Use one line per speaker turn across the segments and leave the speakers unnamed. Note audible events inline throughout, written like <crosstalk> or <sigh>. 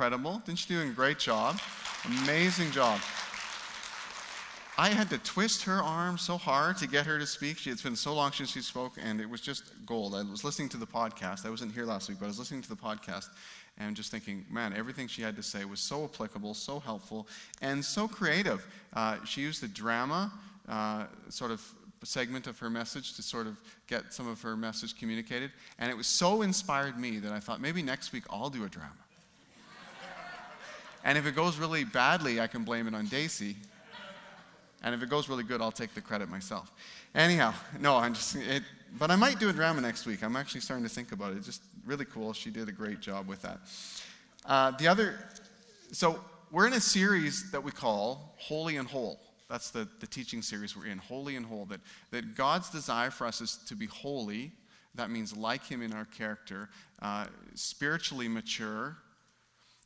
incredible? Didn't she do a great job? Amazing job. I had to twist her arm so hard to get her to speak. She, it's been so long since she spoke, and it was just gold. I was listening to the podcast. I wasn't here last week, but I was listening to the podcast and just thinking, man, everything she had to say was so applicable, so helpful, and so creative. Uh, she used the drama uh, sort of segment of her message to sort of get some of her message communicated, and it was so inspired me that I thought maybe next week I'll do a drama. And if it goes really badly, I can blame it on Daisy. And if it goes really good, I'll take the credit myself. Anyhow, no, I'm just, it, but I might do a drama next week. I'm actually starting to think about it. It's just really cool. She did a great job with that. Uh, the other, so we're in a series that we call Holy and Whole. That's the, the teaching series we're in, Holy and Whole. That, that God's desire for us is to be holy. That means like Him in our character, uh, spiritually mature.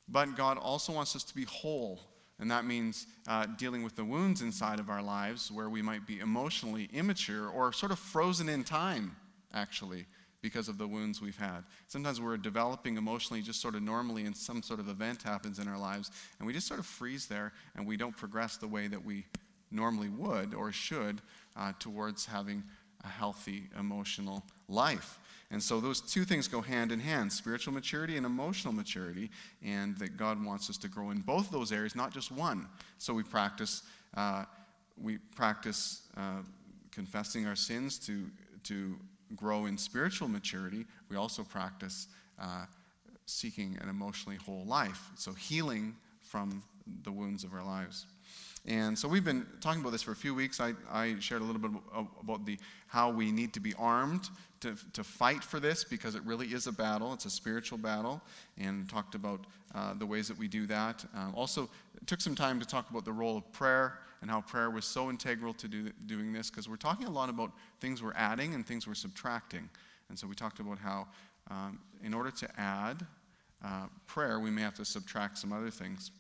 But God also wants us to be whole. And that means uh, dealing with the wounds inside of our lives where we might be emotionally immature or sort of frozen in time, actually because of the wounds we've had. Sometimes we're developing emotionally just sort of normally, and some sort of event happens in our lives, and we just sort of freeze there and we don't progress the way that we normally would or should uh, towards having a healthy emotional life. And so those two things go hand in hand spiritual maturity and emotional maturity, and that God wants us to grow in both those areas, not just one. So we practice, uh, we practice uh, confessing our sins to, to grow in spiritual maturity, we also practice uh, seeking an emotionally whole life. So, healing from the wounds of our lives. And so we've been talking about this for a few weeks. I, I shared a little bit about the, how we need to be armed to, to fight for this because it really is a battle. It's a spiritual battle, and talked about uh, the ways that we do that. Uh, also, took some time to talk about the role of prayer and how prayer was so integral to do, doing this because we're talking a lot about things we're adding and things we're subtracting. And so we talked about how, um, in order to add uh, prayer, we may have to subtract some other things.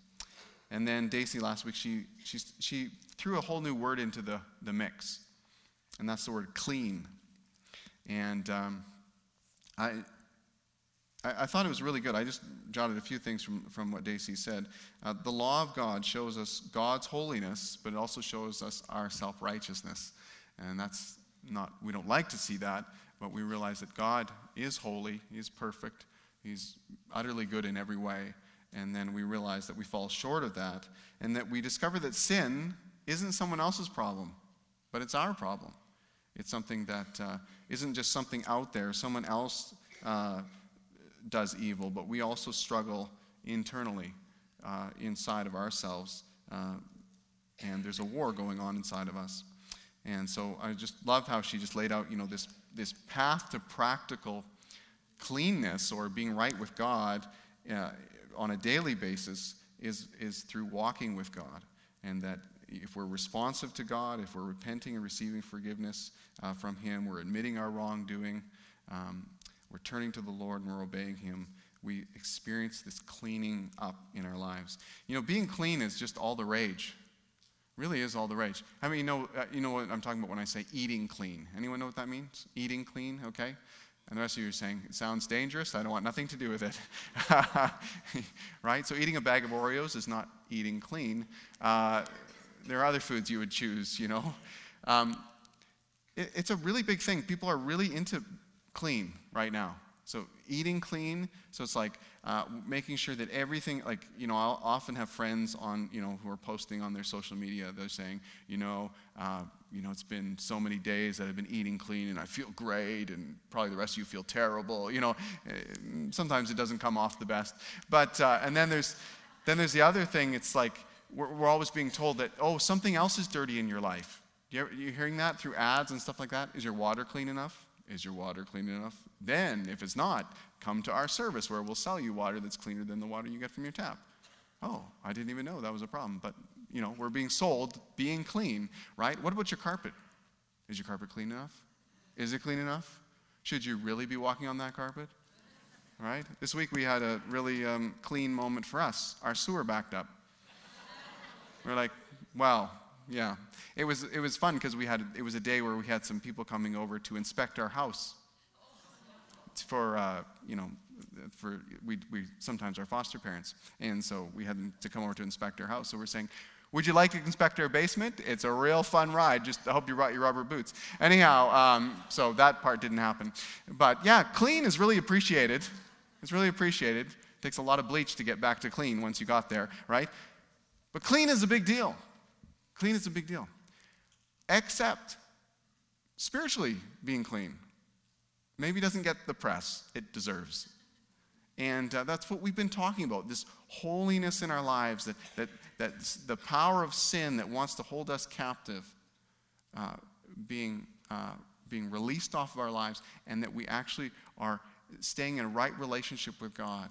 And then Daisy last week, she, she, she threw a whole new word into the, the mix, and that's the word clean. And um, I, I, thought it was really good. I just jotted a few things from, from what Daisy said. Uh, the law of God shows us God's holiness, but it also shows us our self righteousness. And that's not, we don't like to see that, but we realize that God is holy, He's perfect, He's utterly good in every way. And then we realize that we fall short of that, and that we discover that sin isn't someone else's problem, but it's our problem. It's something that uh, not just something out there, someone else uh, does evil, but we also struggle internally uh, inside of ourselves. Uh, and there's a war going on inside of us. And so I just love how she just laid out, you know, this, this path to practical cleanness or being right with God uh, on a daily basis is, is through walking with God. And that if we're responsive to God, if we're repenting and receiving forgiveness uh, from Him, we're admitting our wrongdoing, um, we're turning to the Lord and we're obeying Him, we experience this cleaning up in our lives. You know, being clean is just all the rage. Really is all the rage. I mean, you know, uh, you know what I'm talking about when I say eating clean. Anyone know what that means? Eating clean, okay? And the rest of you are saying, it sounds dangerous. I don't want nothing to do with it. <laughs> right? So, eating a bag of Oreos is not eating clean. Uh, there are other foods you would choose, you know. <laughs> Um, it, it's a really big thing. People are really into clean right now. So eating clean. So it's like uh, making sure that everything, like, you know, I'll often have friends on, you know, who are posting on their social media. They're saying, you know, uh, you know, it's been so many days that I've been eating clean and I feel great, and probably the rest of you feel terrible. You know, eh, sometimes it doesn't come off the best. But uh, and then there's then there's the other thing. It's like we're, we're always being told that oh, something else is dirty in your life. You, you hearing that through ads and stuff like that? Is your water clean enough? Is your water clean enough? Then, if it's not, come to our service where we'll sell you water that's cleaner than the water you get from your tap. Oh, I didn't even know that was a problem. But, you know, we're being sold being clean, right? What about your carpet? Is your carpet clean enough? Is it clean enough? Should you really be walking on that carpet? Right? This week we had a really um, clean moment for us. Our sewer backed up. We're like, wow, yeah. It was, it was fun because we had, it was a day where we had some people coming over to inspect our house for, uh, you know, for we, we sometimes are foster parents, and so we had them to come over to inspect our house. So we're saying, would you like to inspect our basement? It's a real fun ride. Just I hope you brought your rubber boots. Anyhow, um, so that part didn't happen. But yeah, clean is really appreciated. It's really appreciated. It takes a lot of bleach to get back to clean once you got there, right? But clean is a big deal. Clean is a big deal. Except spiritually being clean maybe doesn't get the press it deserves. And uh, that's what we've been talking about this holiness in our lives, that, that, that the power of sin that wants to hold us captive uh, being, uh, being released off of our lives, and that we actually are staying in a right relationship with God.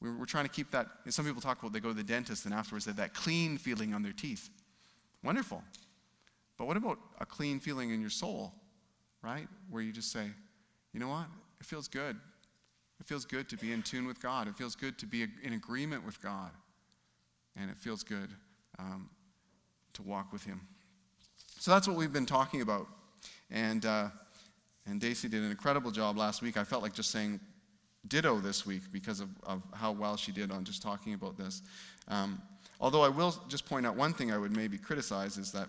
We're, we're trying to keep that. Some people talk about they go to the dentist and afterwards they have that clean feeling on their teeth. Wonderful. But what about a clean feeling in your soul, right? Where you just say, you know what? It feels good. It feels good to be in tune with God. It feels good to be in agreement with God. And it feels good um, to walk with Him. So that's what we've been talking about. And, uh, and Daisy did an incredible job last week. I felt like just saying ditto this week because of, of how well she did on just talking about this. Um, although I will just point out one thing I would maybe criticize is that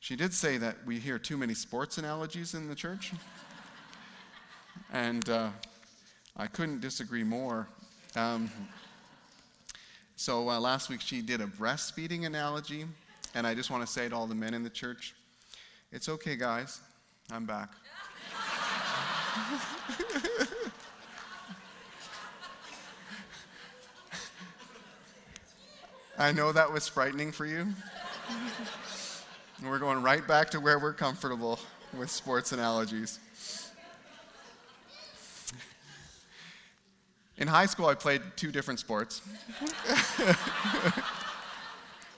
she did say that we hear too many sports analogies in the church. <laughs> and uh, I couldn't disagree more. Um, so uh, last week she did a breastfeeding analogy, and I just want to say to all the men in the church it's okay, guys, I'm back. <laughs> I know that was frightening for you. we're going right back to where we're comfortable with sports analogies. In high school, I played two different sports. <laughs> oh,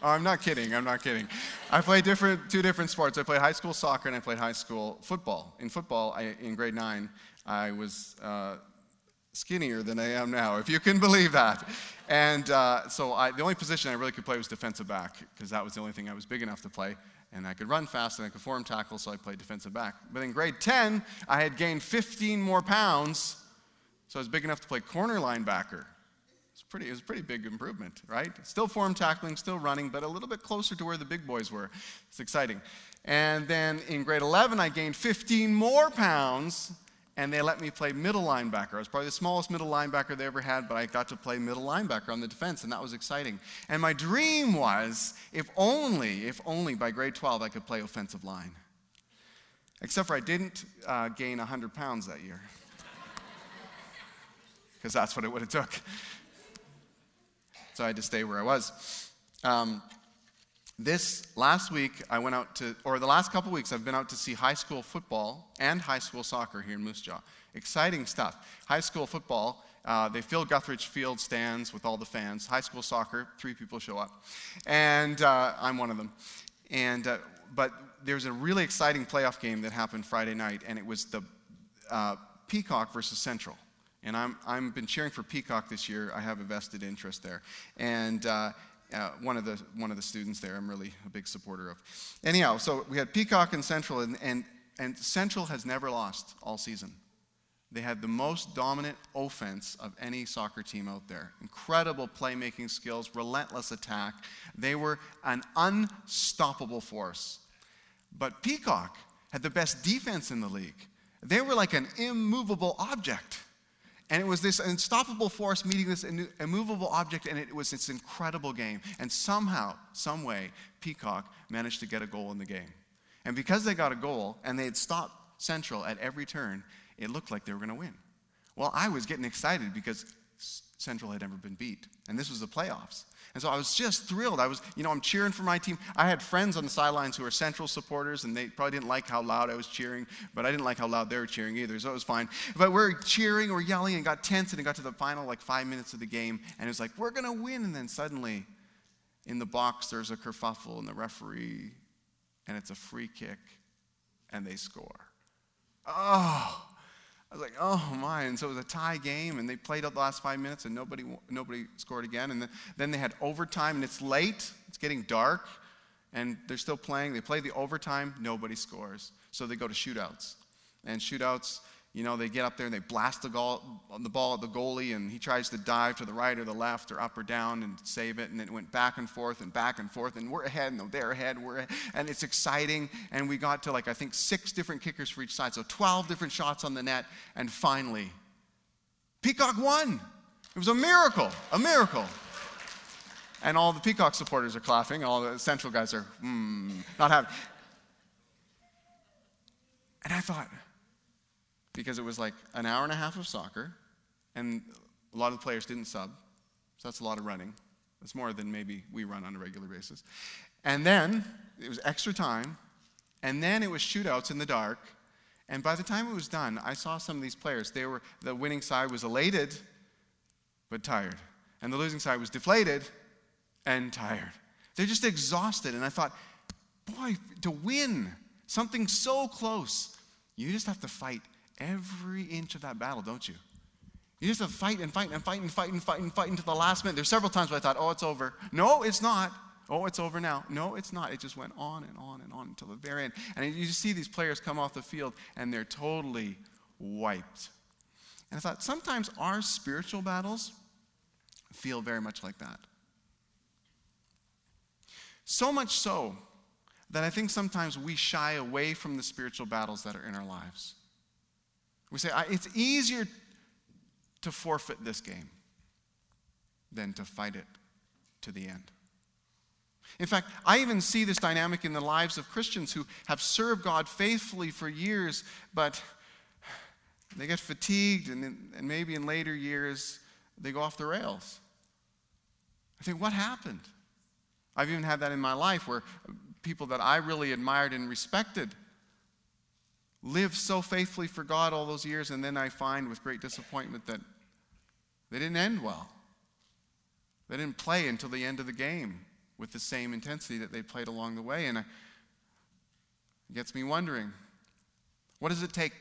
I'm not kidding. I'm not kidding. I played different, two different sports. I played high school soccer and I played high school football. In football, I, in grade nine, I was uh, skinnier than I am now, if you can believe that. And uh, so I, the only position I really could play was defensive back because that was the only thing I was big enough to play. And I could run fast and I could form tackle, so I played defensive back. But in grade 10, I had gained 15 more pounds so I was big enough to play corner linebacker. It's pretty, it was a pretty big improvement, right? Still form tackling, still running, but a little bit closer to where the big boys were. It's exciting. And then in grade 11, I gained 15 more pounds, and they let me play middle linebacker. I was probably the smallest middle linebacker they ever had, but I got to play middle linebacker on the defense, and that was exciting. And my dream was if only, if only by grade 12 I could play offensive line. Except for I didn't uh, gain 100 pounds that year <laughs> because that's what it would have took. So I had to stay where I was. Um, this last week, I went out to, or the last couple weeks, I've been out to see high school football and high school soccer here in Moose Jaw. Exciting stuff. High school football, uh, they fill Gutheridge Field stands with all the fans. High school soccer, three people show up. And uh, I'm one of them. And, uh, but there's a really exciting playoff game that happened Friday night, and it was the uh, Peacock versus Central. And I'm, I've been cheering for Peacock this year. I have a vested interest there. And uh, one, of the, one of the students there, I'm really a big supporter of. Anyhow, so we had Peacock and Central, and, and, and Central has never lost all season. They had the most dominant offense of any soccer team out there. Incredible playmaking skills, relentless attack. They were an unstoppable force. But Peacock had the best defense in the league. They were like an immovable object. And it was this unstoppable force meeting this immovable object, and it was this incredible game. And somehow, some way, Peacock managed to get a goal in the game. And because they got a goal and they had stopped Central at every turn, it looked like they were going to win. Well, I was getting excited because Central had never been beat, and this was the playoffs. And so I was just thrilled. I was, you know, I'm cheering for my team. I had friends on the sidelines who were Central supporters, and they probably didn't like how loud I was cheering, but I didn't like how loud they were cheering either, so it was fine. But we're cheering, we're yelling, and got tense, and it got to the final like five minutes of the game, and it was like, we're gonna win. And then suddenly, in the box, there's a kerfuffle, and the referee, and it's a free kick, and they score. Oh, I was like, oh my. And so it was a tie game, and they played out the last five minutes, and nobody, nobody scored again. And then, then they had overtime, and it's late, it's getting dark, and they're still playing. They play the overtime, nobody scores. So they go to shootouts. And shootouts, You know, they get up there and they blast the, goal, the ball at the goalie, and he tries to dive to the right or the left or up or down and save it. And it went back and forth and back and forth, and we're ahead, and they're ahead, we're and it's exciting. And we got to like I think six different kickers for each side, so 12 different shots on the net. And finally, Peacock won. It was a miracle, a miracle. And all the Peacock supporters are clapping, all the Central guys are hmm, not happy. And I thought, because it was like an hour and a half of soccer, and a lot of the players didn't sub, so that's a lot of running. That's more than maybe we run on a regular basis. And then it was extra time, and then it was shootouts in the dark. And by the time it was done, I saw some of these players. They were the winning side was elated, but tired, and the losing side was deflated and tired. They're just exhausted. And I thought, boy, to win something so close, you just have to fight every inch of that battle, don't you? You just have to fight and fight and fight and fight and fight and fight until the last minute. There's several times where I thought, oh, it's over. No, it's not. Oh, it's over now. No, it's not. It just went on and on and on until the very end. And you see these players come off the field and they're totally wiped. And I thought, sometimes our spiritual battles feel very much like that. So much so that I think sometimes we shy away from the spiritual battles that are in our lives. We say, it's easier to forfeit this game than to fight it to the end. In fact, I even see this dynamic in the lives of Christians who have served God faithfully for years, but they get fatigued, and, and maybe in later years, they go off the rails. I think, what happened? I've even had that in my life where people that I really admired and respected lived so faithfully for God all those years, and then I find with great disappointment that they didn't end well. They didn't play until the end of the game with the same intensity that they played along the way. And it gets me wondering what does it take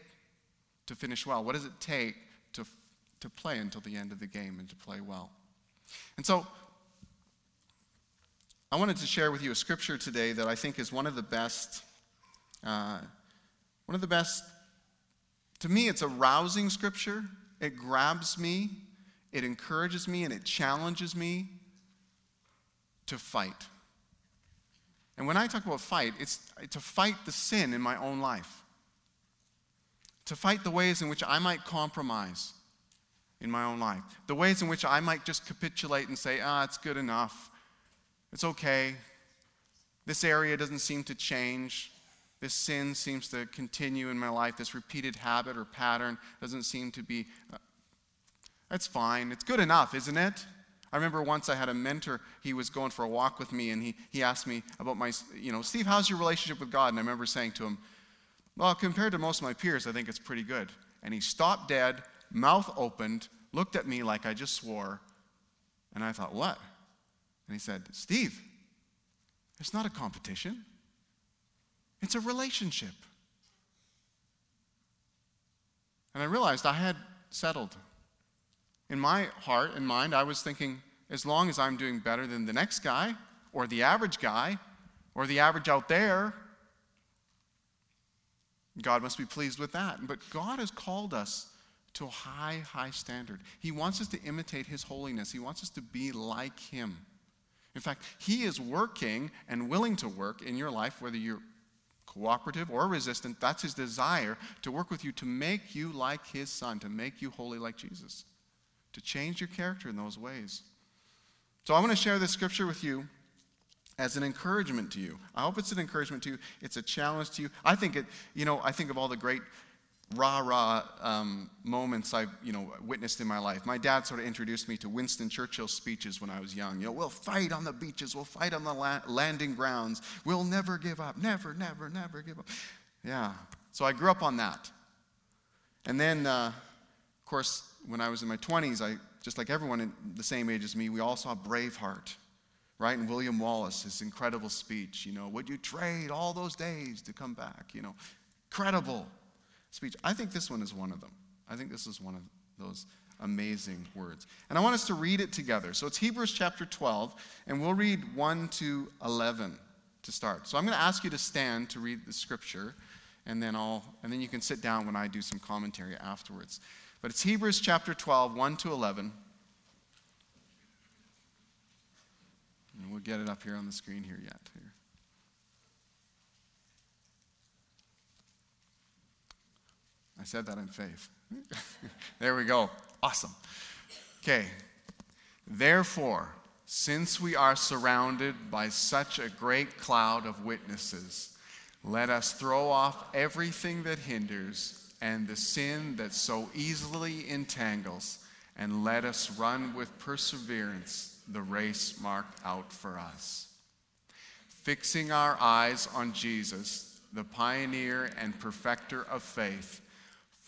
to finish well? What does it take to, to play until the end of the game and to play well? And so I wanted to share with you a scripture today that I think is one of the best. Uh, one of the best, to me, it's a rousing scripture. It grabs me, it encourages me, and it challenges me to fight. And when I talk about fight, it's to fight the sin in my own life, to fight the ways in which I might compromise in my own life, the ways in which I might just capitulate and say, ah, it's good enough, it's okay, this area doesn't seem to change. This sin seems to continue in my life. This repeated habit or pattern doesn't seem to be. Uh, that's fine. It's good enough, isn't it? I remember once I had a mentor, he was going for a walk with me, and he, he asked me about my, you know, Steve, how's your relationship with God? And I remember saying to him, well, compared to most of my peers, I think it's pretty good. And he stopped dead, mouth opened, looked at me like I just swore, and I thought, what? And he said, Steve, it's not a competition. It's a relationship. And I realized I had settled. In my heart and mind, I was thinking, as long as I'm doing better than the next guy, or the average guy, or the average out there, God must be pleased with that. But God has called us to a high, high standard. He wants us to imitate His holiness, He wants us to be like Him. In fact, He is working and willing to work in your life, whether you're cooperative or resistant, that's his desire to work with you to make you like his son, to make you holy like Jesus, to change your character in those ways. So I want to share this scripture with you as an encouragement to you. I hope it's an encouragement to you. It's a challenge to you. I think it, you know, I think of all the great rah rah um, moments I've you know witnessed in my life. My dad sort of introduced me to Winston Churchill's speeches when I was young. You know, we'll fight on the beaches, we'll fight on the la- landing grounds, we'll never give up, never, never, never give up. Yeah. So I grew up on that. And then, uh, of course, when I was in my 20s, I just like everyone the same age as me, we all saw Braveheart. Right? And William Wallace, his incredible speech, you know, would you trade all those days to come back? You know, incredible speech. I think this one is one of them. I think this is one of those amazing words. And I want us to read it together. So it's Hebrews chapter 12, and we'll read 1 to 11 to start. So I'm going to ask you to stand to read the scripture. and then I'll and then you can sit down when I do some commentary afterwards. But it's Hebrews chapter 12, 1 to 11. And we'll get it up here on the screen here yet. Here. I said that in faith. <laughs> there we go. Awesome. Okay. Therefore, since we are surrounded by such a great cloud of witnesses, let us throw off everything that hinders and the sin that so easily entangles, and let us run with perseverance the race marked out for us. Fixing our eyes on Jesus, the pioneer and perfecter of faith,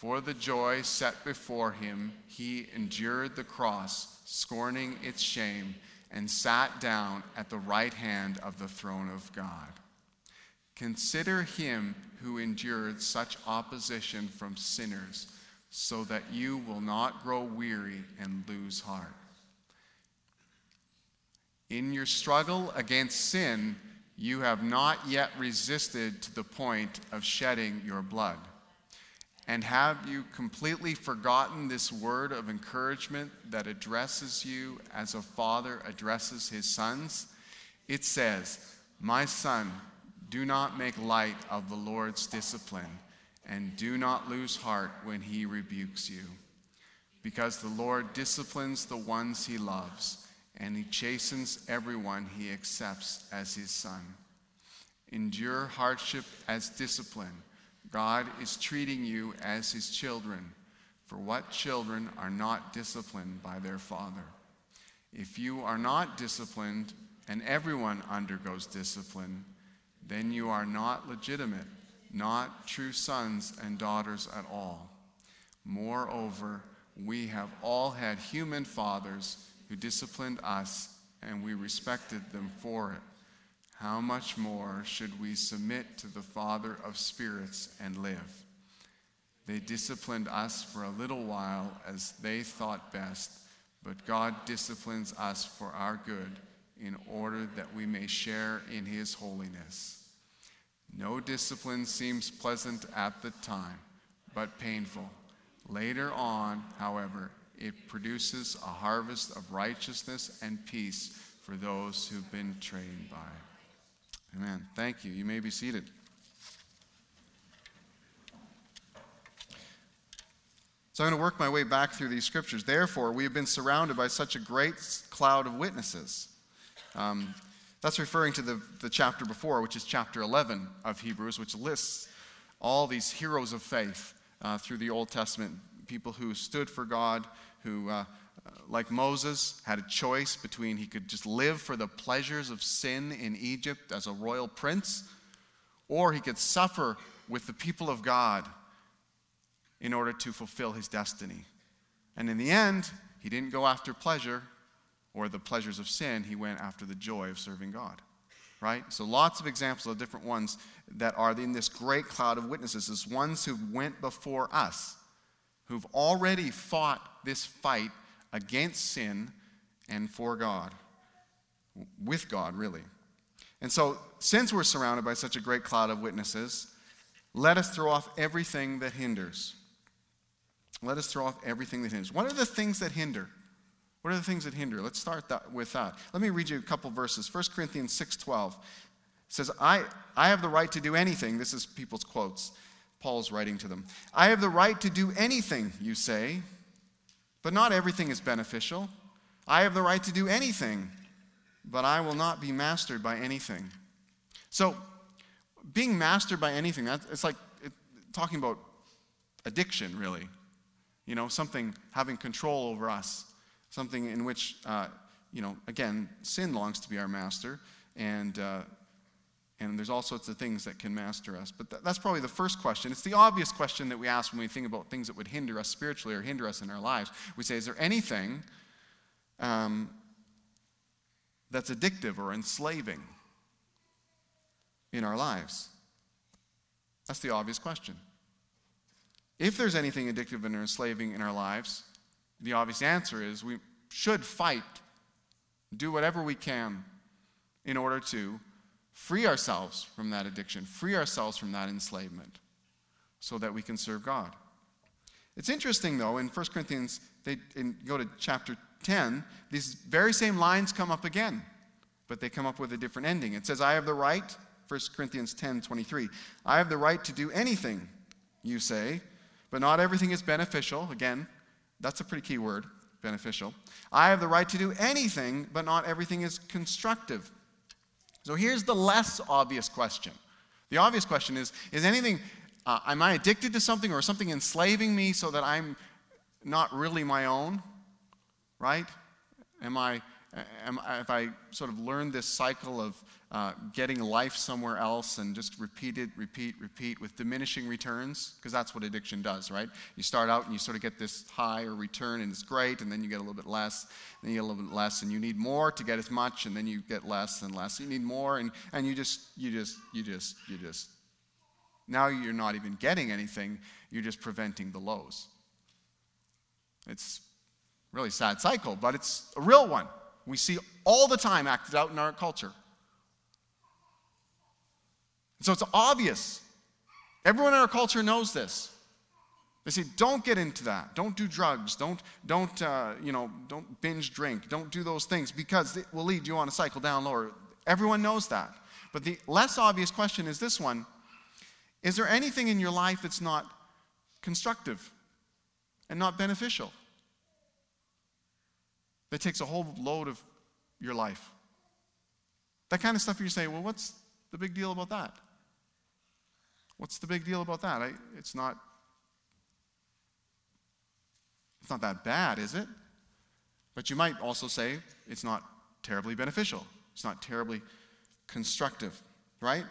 for the joy set before him, he endured the cross, scorning its shame, and sat down at the right hand of the throne of God. Consider him who endured such opposition from sinners, so that you will not grow weary and lose heart. In your struggle against sin, you have not yet resisted to the point of shedding your blood. And have you completely forgotten this word of encouragement that addresses you as a father addresses his sons? It says, My son, do not make light of the Lord's discipline, and do not lose heart when he rebukes you. Because the Lord disciplines the ones he loves, and he chastens everyone he accepts as his son. Endure hardship as discipline. God is treating you as his children. For what children are not disciplined by their father? If you are not disciplined, and everyone undergoes discipline, then you are not legitimate, not true sons and daughters at all. Moreover, we have all had human fathers who disciplined us, and we respected them for it. How much more should we submit to the Father of spirits and live? They disciplined us for a little while as they thought best, but God disciplines us for our good in order that we may share in his holiness. No discipline seems pleasant at the time, but painful. Later on, however, it produces a harvest of righteousness and peace for those who've been trained by it. Amen. Thank you. You may be seated. So I'm going to work my way back through these scriptures. Therefore, we have been surrounded by such a great cloud of witnesses. Um, that's referring to the, the chapter before, which is chapter 11 of Hebrews, which lists all these heroes of faith uh, through the Old Testament, people who stood for God, who, uh, Uh, like Moses, had a choice between he could just live for the pleasures of sin in Egypt as a royal prince, or he could suffer with the people of God in order to fulfill his destiny. And in the end, he didn't go after pleasure, or the pleasures of sin, he went after the joy of serving God. Right? So lots of examples of different ones that are in this great cloud of witnesses, as ones who went before us, who've already fought this fight against sin and for God, with God, really. And so, since we're surrounded by such a great cloud of witnesses, let us throw off everything that hinders. Let us throw off everything that hinders. What are the things that hinder? What are the things that hinder? Let's start that, with that. Let me read you a couple verses. 1 Corinthians 6.12 says, I, I have the right to do anything. This is people's quotes. Paul's writing to them. I have the right to do anything, you say, but not everything is beneficial. I have the right to do anything, but I will not be mastered by anything. So, being mastered by anything, it's like it, talking about addiction, really. You know, something having control over us something in which, uh, you know, again, sin longs to be our master, and, uh, and there's all sorts of things that can master us. But th- that's probably the first question. It's the obvious question that we ask when we think about things that would hinder us spiritually or hinder us in our lives. We say, is there anything um, that's addictive or enslaving in our lives? That's the obvious question. If there's anything addictive and enslaving in our lives, the obvious answer is we should fight, do whatever we can in order to free ourselves from that addiction, free ourselves from that enslavement. so that we can serve God. It's interesting, though, in 1 Corinthians, they go to chapter 10, these very same lines come up again, but they come up with a different ending. It says, I have the right, 1 Corinthians 10 23, I have the right to do anything, you say, but not everything is beneficial. Again, that's a pretty key word, beneficial. I have the right to do anything, but not everything is constructive. So here's the less obvious question. The obvious question is Is anything, uh, am I addicted to something or something enslaving me so that I'm not really my own? Right? Am I, am, if I sort of learned this cycle of uh, getting life somewhere else and just repeat it, repeat, repeat with diminishing returns, because that's what addiction does, right? You start out and you sort of get this high or return and it's great, and then you get a little bit less, then you get a little bit less, and you need more to get as much, and then you get less and less. You need more, and, and you just, you just, you just, you just. Now you're not even getting anything, you're just preventing the lows. It's really sad cycle, but it's a real one. We see all the time acted out in our culture. So it's obvious. Everyone in our culture knows this. They say, don't get into that. Don't do drugs. Don't, don't, uh, you know, don't binge drink. Don't do those things because it will lead you on a cycle down lower. Everyone knows that. But the less obvious question is this one Is there anything in your life that's not constructive and not beneficial? That takes a whole load of your life. That kind of stuff you say, well, what's the big deal about that? What's the big deal about that? I, it's not it's not that bad, is it? But you might also say it's not terribly beneficial. It's not terribly constructive, right?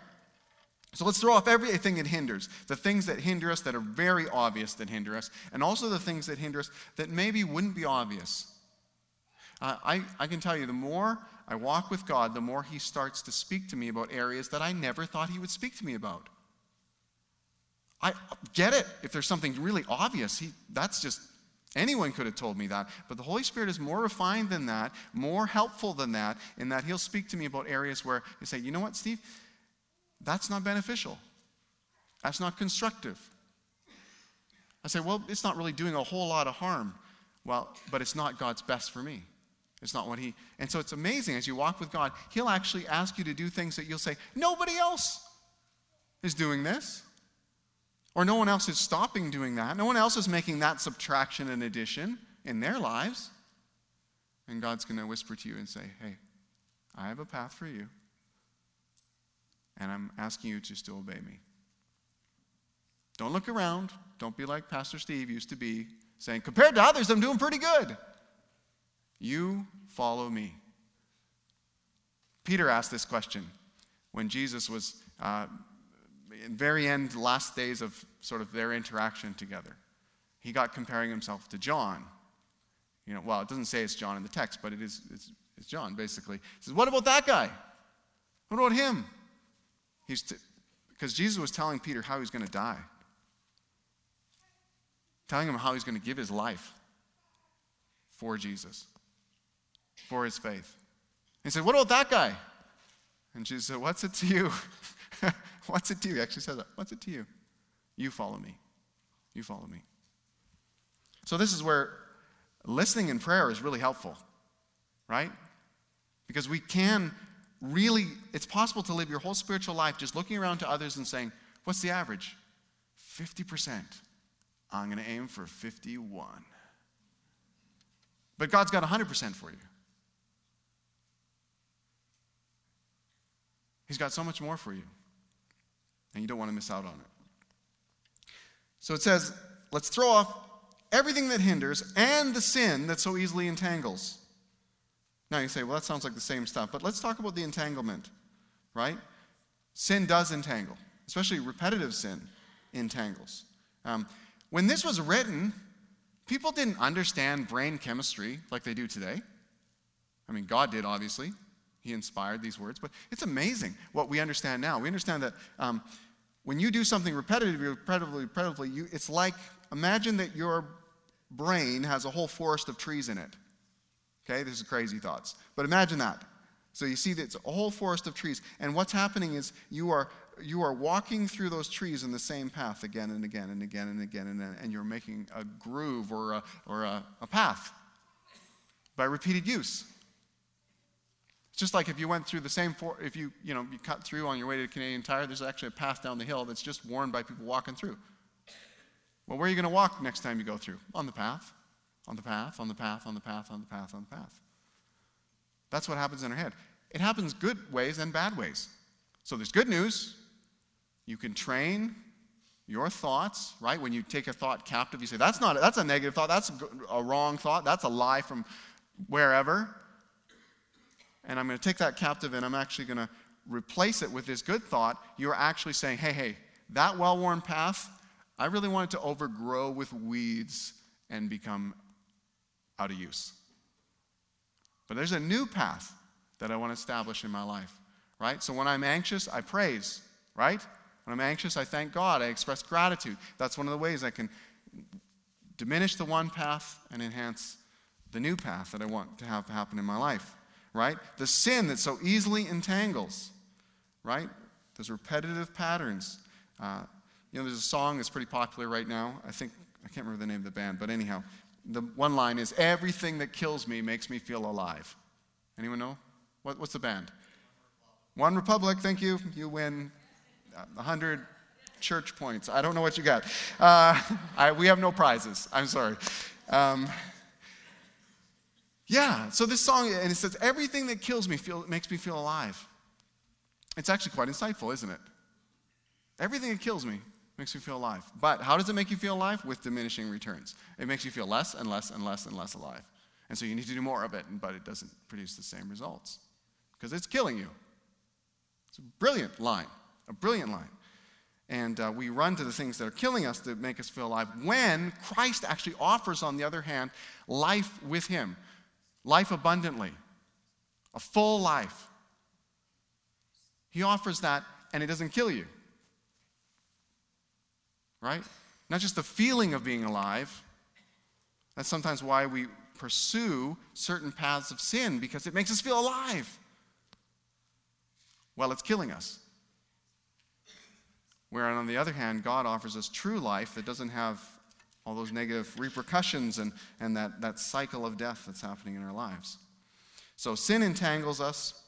So let's throw off everything that hinders. The things that hinder us that are very obvious that hinder us, and also the things that hinder us that maybe wouldn't be obvious. Uh, I, I can tell you, the more I walk with God, the more He starts to speak to me about areas that I never thought He would speak to me about. I get it. If there's something really obvious, he, that's just anyone could have told me that. But the Holy Spirit is more refined than that, more helpful than that, in that He'll speak to me about areas where He say, you know what, Steve? That's not beneficial. That's not constructive. I say, well, it's not really doing a whole lot of harm. Well, but it's not God's best for me. It's not what He. And so it's amazing as you walk with God, He'll actually ask you to do things that you'll say, nobody else is doing this. Or no one else is stopping doing that. No one else is making that subtraction and addition in their lives. And God's going to whisper to you and say, Hey, I have a path for you. And I'm asking you to still obey me. Don't look around. Don't be like Pastor Steve used to be, saying, Compared to others, I'm doing pretty good. You follow me. Peter asked this question when Jesus was uh, very end, last days of sort of their interaction together. He got comparing himself to John. You know, well, it doesn't say it's John in the text, but it is it's, it's John basically. He says, "What about that guy? What about him?" He's because Jesus was telling Peter how he's going to die, telling him how he's going to give his life for Jesus, for his faith. He said, "What about that guy?" And Jesus said, "What's it to you?" <laughs> <laughs> What's it to you? He actually says that. What's it to you? You follow me. You follow me. So, this is where listening in prayer is really helpful, right? Because we can really, it's possible to live your whole spiritual life just looking around to others and saying, What's the average? 50%. I'm going to aim for 51. But God's got 100% for you. He's got so much more for you and you don't want to miss out on it. So it says, let's throw off everything that hinders and the sin that so easily entangles. Now you say, well, that sounds like the same stuff, but let's talk about the entanglement, right? Sin does entangle, especially repetitive sin entangles. Um, when this was written, people didn't understand brain chemistry like they do today. I mean, God did, obviously. He inspired these words. But it's amazing what we understand now. We understand that um, when you do something repetitively, repetitively, repetitively, you, it's like imagine that your brain has a whole forest of trees in it. Okay, this is crazy thoughts. But imagine that. So you see that it's a whole forest of trees. And what's happening is you are you are walking through those trees in the same path again and again and again and again, and, and you're making a groove or, a, or a, a path by repeated use. Just like if you went through the same, for, if you, you know, you cut through on your way to Canadian Tire, there's actually a path down the hill that's just worn by people walking through. Well, where are you going to walk next time you go through? On the path, on the path, on the path, on the path, on the path, on the path. That's what happens in our head. It happens good ways and bad ways. So there's good news. You can train your thoughts, right? When you take a thought captive, you say, that's not, that's a negative thought. That's a wrong thought. That's a lie from wherever. And I'm going to take that captive and I'm actually going to replace it with this good thought. You're actually saying, hey, hey, that well worn path, I really want it to overgrow with weeds and become out of use. But there's a new path that I want to establish in my life, right? So when I'm anxious, I praise, right? When I'm anxious, I thank God. I express gratitude. That's one of the ways I can diminish the one path and enhance the new path that I want to have happen in my life, right? The sin that so easily entangles, right? Those repetitive patterns. Uh, you know, there's a song that's pretty popular right now. I think, I can't remember the name of the band, but anyhow, the one line is everything that kills me makes me feel alive. Anyone know? What, what's the band? One Republic, thank you. You win 100 church points. I don't know what you got. Uh, <laughs> I, we have no prizes. I'm sorry. Um, yeah, so this song, and it says, everything that kills me feel, makes me feel alive. It's actually quite insightful, isn't it? Everything that kills me makes me feel alive. But how does it make you feel alive? With diminishing returns. It makes you feel less and less and less and less alive. And so you need to do more of it, but it doesn't produce the same results because it's killing you. It's a brilliant line, a brilliant line. And uh, we run to the things that are killing us to make us feel alive when Christ actually offers, on the other hand, life with Him, life abundantly, a full life. He offers that and it doesn't kill you right? Not just the feeling of being alive. That's sometimes why we pursue certain paths of sin because it makes us feel alive. Well, it's killing us. Where, on the other hand, God offers us true life that doesn't have all those negative repercussions and, and that, that cycle of death that's happening in our lives. So, sin entangles us,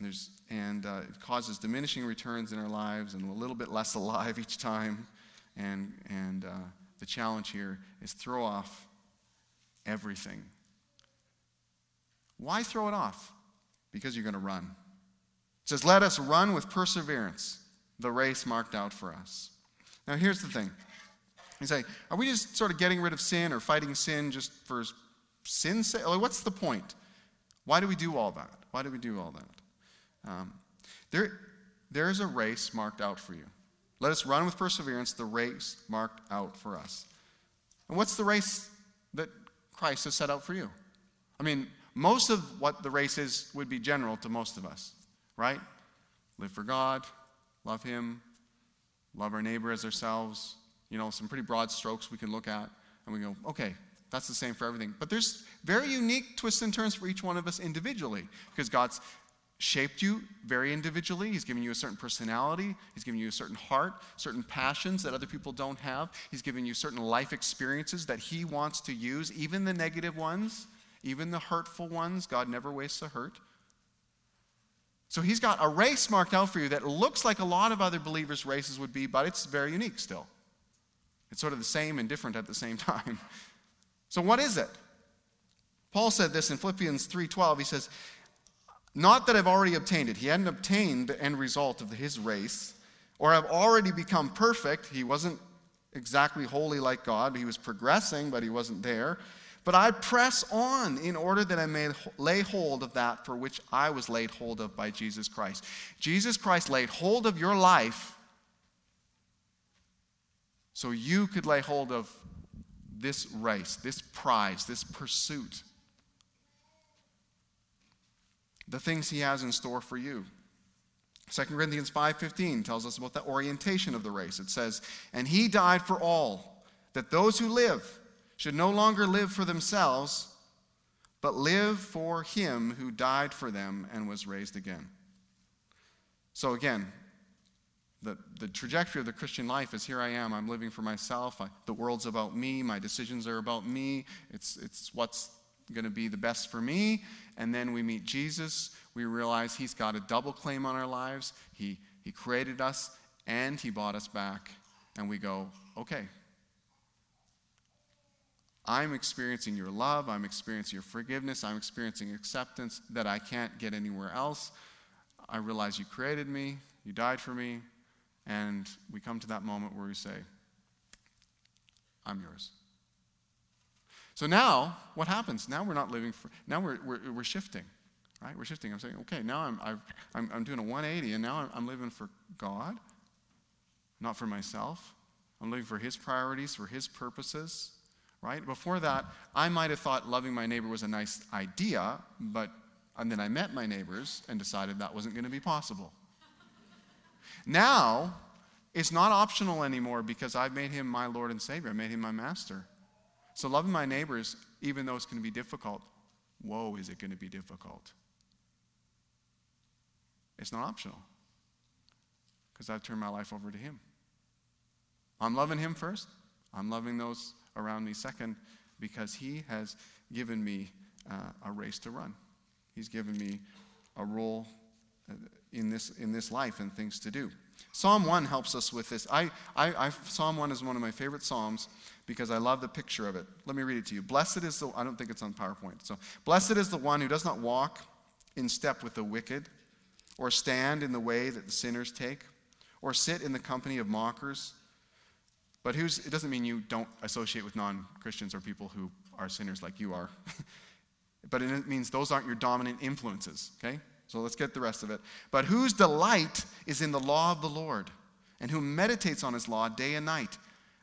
there's, and uh, it causes diminishing returns in our lives and a little bit less alive <laughs> each time. And, and uh, the challenge here is throw off everything. Why throw it off? Because you're going to run. It says, Let us run with perseverance the race marked out for us. Now, here's the thing. You say, Are we just sort of getting rid of sin or fighting sin just for sin's sake? Like, what's the point? Why do we do all that? Why do we do all that? Um, there, there is a race marked out for you. Let us run with perseverance the race marked out for us. And what's the race that Christ has set out for you? I mean, most of what the race is would be general to most of us, right? Live for God, love Him, love our neighbor as ourselves. You know, some pretty broad strokes we can look at, and we go, okay, that's the same for everything. But there's very unique twists and turns for each one of us individually, because God's shaped you very individually. He's given you a certain personality. He's given you a certain heart, certain passions that other people don't have. He's given you certain life experiences that He wants to use, even the negative ones, even the hurtful ones. God never wastes a hurt. So He's got a race marked out for you that looks like a lot of other believers' races would be, but it's very unique still. It's sort of the same and different at the same <laughs> time. So what is it? Paul said this in Philippians 3:12. He says, not that I've already obtained it. He hadn't obtained the end result of his race, or I've already become perfect. He wasn't exactly holy like God. He was progressing, but he wasn't there. But I press on in order that I may lay hold of that for which I was laid hold of by Jesus Christ. Jesus Christ laid hold of your life so you could lay hold of this race, this prize, this pursuit the things he has in store for you. 2 Corinthians 5:15 tells us about the orientation of the race. It says, "And he died for all, that those who live should no longer live for themselves, but live for him who died for them and was raised again." So again, the, the trajectory of the Christian life is here I am. I'm living for myself. I, the world's about me. My decisions are about me. It's, it's what's going to be the best for me. And then we meet Jesus. We realize he's got a double claim on our lives. He, he created us and he bought us back. And we go, okay. I'm experiencing your love. I'm experiencing your forgiveness. I'm experiencing acceptance that I can't get anywhere else. I realize you created me. You died for me. And we come to that moment where we say, I'm yours. So now, what happens? Now we're not living for, now we're, we're, we're shifting, right? We're shifting. I'm saying, okay, now I'm, i am I'm doing a 180, and now I'm, I'm living for God, not for myself. I'm living for His priorities, for His purposes, right? Before that, I might have thought loving my neighbor was a nice idea, but and then I met my neighbors and decided that wasn't going to be possible. Now, it's not optional anymore because I've made him my Lord and Savior. I made him my master. So, loving my neighbors, even though it's going to be difficult, whoa, is it going to be difficult? It's not optional because I've turned my life over to him. I'm loving him first, I'm loving those around me second because he has given me uh, a race to run. He's given me a role uh, in this, in this life and things to do. Psalm 1 helps us with this. I, I, I, Psalm 1 is one of my favorite Psalms because I love the picture of it. Let me read it to you. Blessed is the, I don't think it's on PowerPoint. So, blessed is the one who does not walk in step with the wicked, or stand in the way that the sinners take, or sit in the company of mockers. But who's, it doesn't mean you don't associate with non Christians or people who are sinners like you are. <laughs> but it means those aren't your dominant influences, okay? So let's get the rest of it. But whose delight is in the law of the Lord, and who meditates on his law day and night,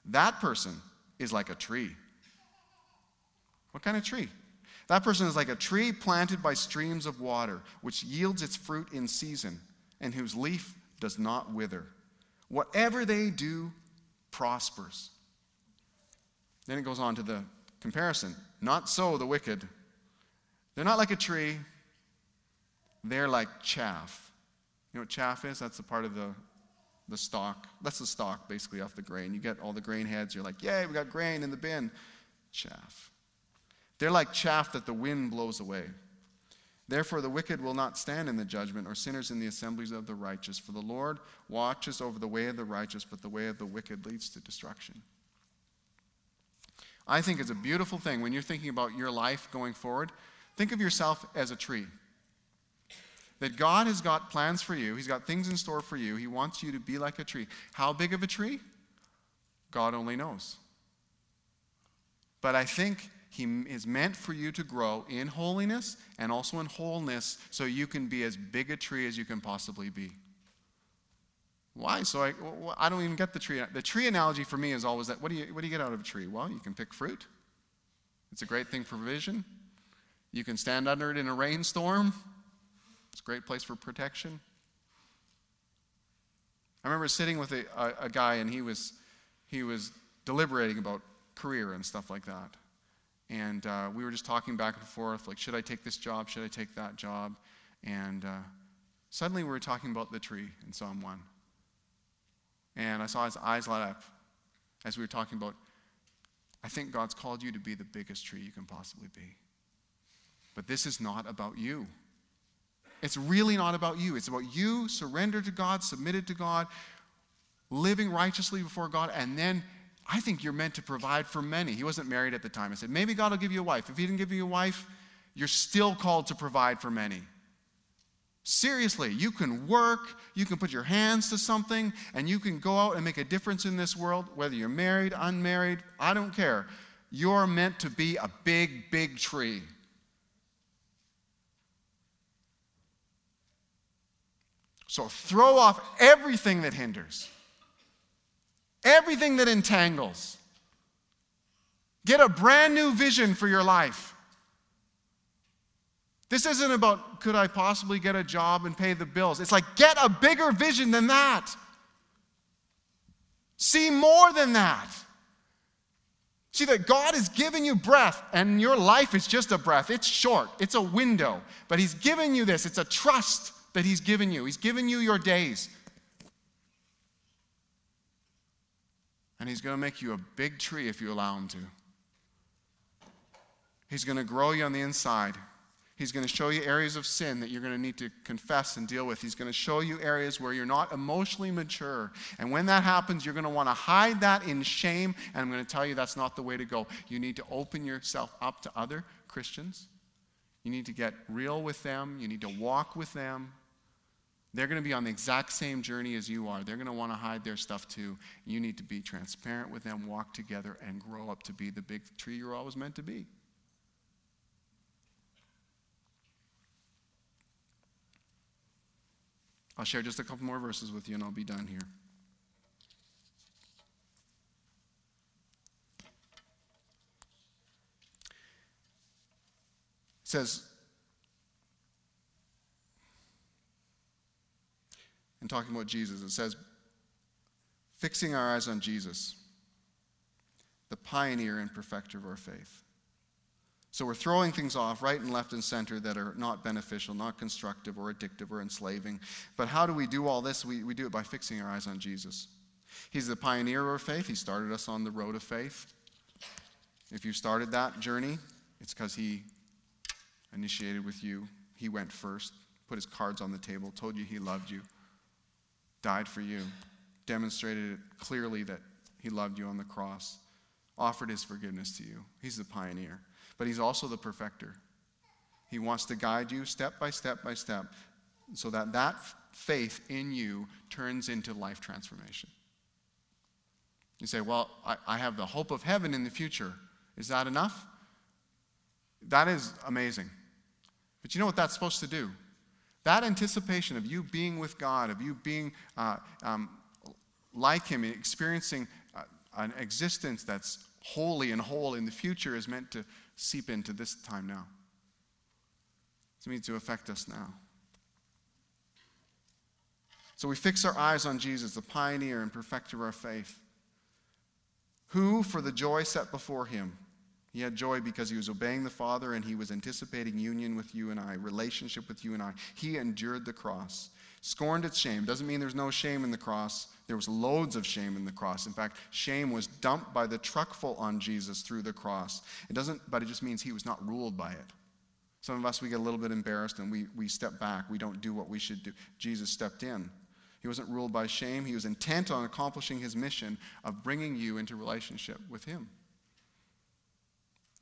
that person is like a tree. What kind of tree? That person is like a tree planted by streams of water, which yields its fruit in season, and whose leaf does not wither. Whatever they do prospers. Then it goes on to the comparison. Not so the wicked. They're not like a tree, they're like chaff. You know what chaff is? That's the part of the, the stalk. That's the stalk, basically, off the grain. You get all the grain heads, you're like, yay, we got grain in the bin. Chaff. They're like chaff that the wind blows away. Therefore, the wicked will not stand in the judgment, or sinners in the assemblies of the righteous. For the Lord watches over the way of the righteous, but the way of the wicked leads to destruction. I think it's a beautiful thing when you're thinking about your life going forward. Think of yourself as a tree that God has got plans for you. He's got things in store for you. He wants you to be like a tree. How big of a tree? God only knows. But I think He is meant for you to grow in holiness and also in wholeness so you can be as big a tree as you can possibly be. Why? So I, I don't even get the tree. The tree analogy for me is always that what do, you, what do you get out of a tree? Well, you can pick fruit. It's a great thing for vision. You can stand under it in a rainstorm. It's a great place for protection. I remember sitting with a, a, a guy, and he was, he was deliberating about career and stuff like that. And uh, we were just talking back and forth, like, should I take this job? Should I take that job? And uh, suddenly we were talking about the tree in Psalm 1. And I saw his eyes light up as we were talking about, I think God's called you to be the biggest tree you can possibly be. But this is not about you. It's really not about you. It's about you surrendered to God, submitted to God, living righteously before God, and then I think you're meant to provide for many. He wasn't married at the time. I said, maybe God will give you a wife. If He didn't give you a wife, you're still called to provide for many. Seriously, you can work, you can put your hands to something, and you can go out and make a difference in this world, whether you're married, unmarried, I don't care. You're meant to be a big, big tree. So throw off everything that hinders, everything that entangles. Get a brand new vision for your life. This isn't about could I possibly get a job and pay the bills. It's like get a bigger vision than that. See more than that. See that God has given you breath, and your life is just a breath. It's short, it's a window, but He's given you this. It's a trust that He's given you. He's given you your days. And He's going to make you a big tree if you allow Him to. He's going to grow you on the inside. He's going to show you areas of sin that you're going to need to confess and deal with. He's going to show you areas where you're not emotionally mature. And when that happens, you're going to want to hide that in shame. And I'm going to tell you that's not the way to go. You need to open yourself up to other Christians. You need to get real with them. You need to walk with them. They're going to be on the exact same journey as you are. They're going to want to hide their stuff too. You need to be transparent with them, walk together, and grow up to be the big tree you're always meant to be. I'll share just a couple more verses with you and I'll be done here. It says, talking about Jesus, it says, fixing our eyes on Jesus, the pioneer and perfecter of our faith. So we're throwing things off right and left and center that are not beneficial, not constructive or addictive or enslaving. But how do we do all this? We, we do it by fixing our eyes on Jesus. He's the pioneer of our faith. He started us on the road of faith. If you started that journey, it's because He initiated with you. He went first, put His cards on the table, told you He loved you, died for you, demonstrated it clearly that He loved you on the cross, offered His forgiveness to you. He's the pioneer but He's also the perfecter. He wants to guide you step by step by step so that that faith in you turns into life transformation. You say, Well, I, I have the hope of heaven in the future. Is that enough? That is amazing. But you know what that's supposed to do? That anticipation of you being with God, of you being uh, um, like Him, experiencing uh, an existence that's holy and whole in the future, is meant to seep into this time now. It needs to affect us now. So we fix our eyes on Jesus, the pioneer and perfecter of our faith, who, for the joy set before him, he had joy because he was obeying the Father and he was anticipating union with you and I, relationship with you and I. He endured the cross, scorned its shame. Doesn't mean there's no shame in the cross. There was loads of shame in the cross. In fact, shame was dumped by the truckful on Jesus through the cross. It doesn't, but it just means he was not ruled by it. Some of us, we get a little bit embarrassed and we, we step back. We don't do what we should do. Jesus stepped in. He wasn't ruled by shame. He was intent on accomplishing his mission of bringing you into relationship with him.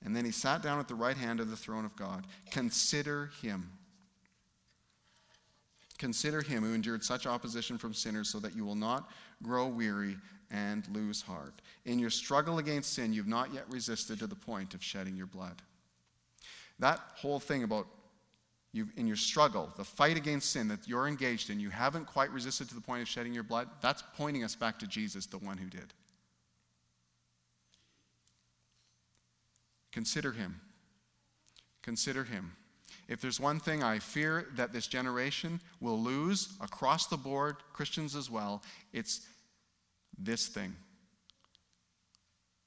And then he sat down at the right hand of the throne of God. Consider him. Consider him who endured such opposition from sinners so that you will not grow weary and lose heart. In your struggle against sin, you've not yet resisted to the point of shedding your blood. That whole thing about you in your struggle, the fight against sin that you're engaged in, you haven't quite resisted to the point of shedding your blood, that's pointing us back to Jesus, the one who did. Consider him. Consider him. If there's one thing I fear that this generation will lose across the board, Christians as well, it's this thing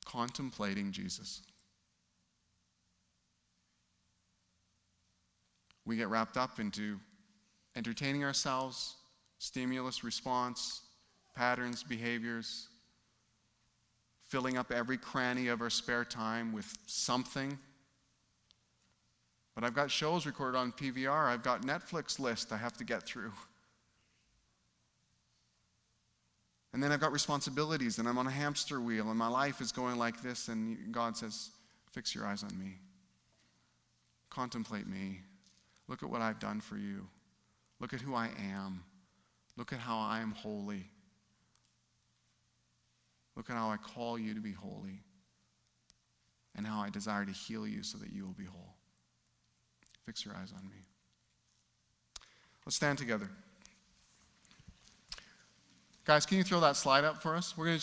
contemplating Jesus. We get wrapped up into entertaining ourselves, stimulus response, patterns, behaviors, filling up every cranny of our spare time with something but I've got shows recorded on PVR. I've got Netflix list I have to get through. And then I've got responsibilities, and I'm on a hamster wheel, and my life is going like this, and God says, Fix your eyes on me. Contemplate me. Look at what I've done for you. Look at who I am. Look at how I am holy. Look at how I call you to be holy, and how I desire to heal you so that you will be whole. Fix your eyes on me. Let's stand together. Guys, can you throw that slide up for us? We're going to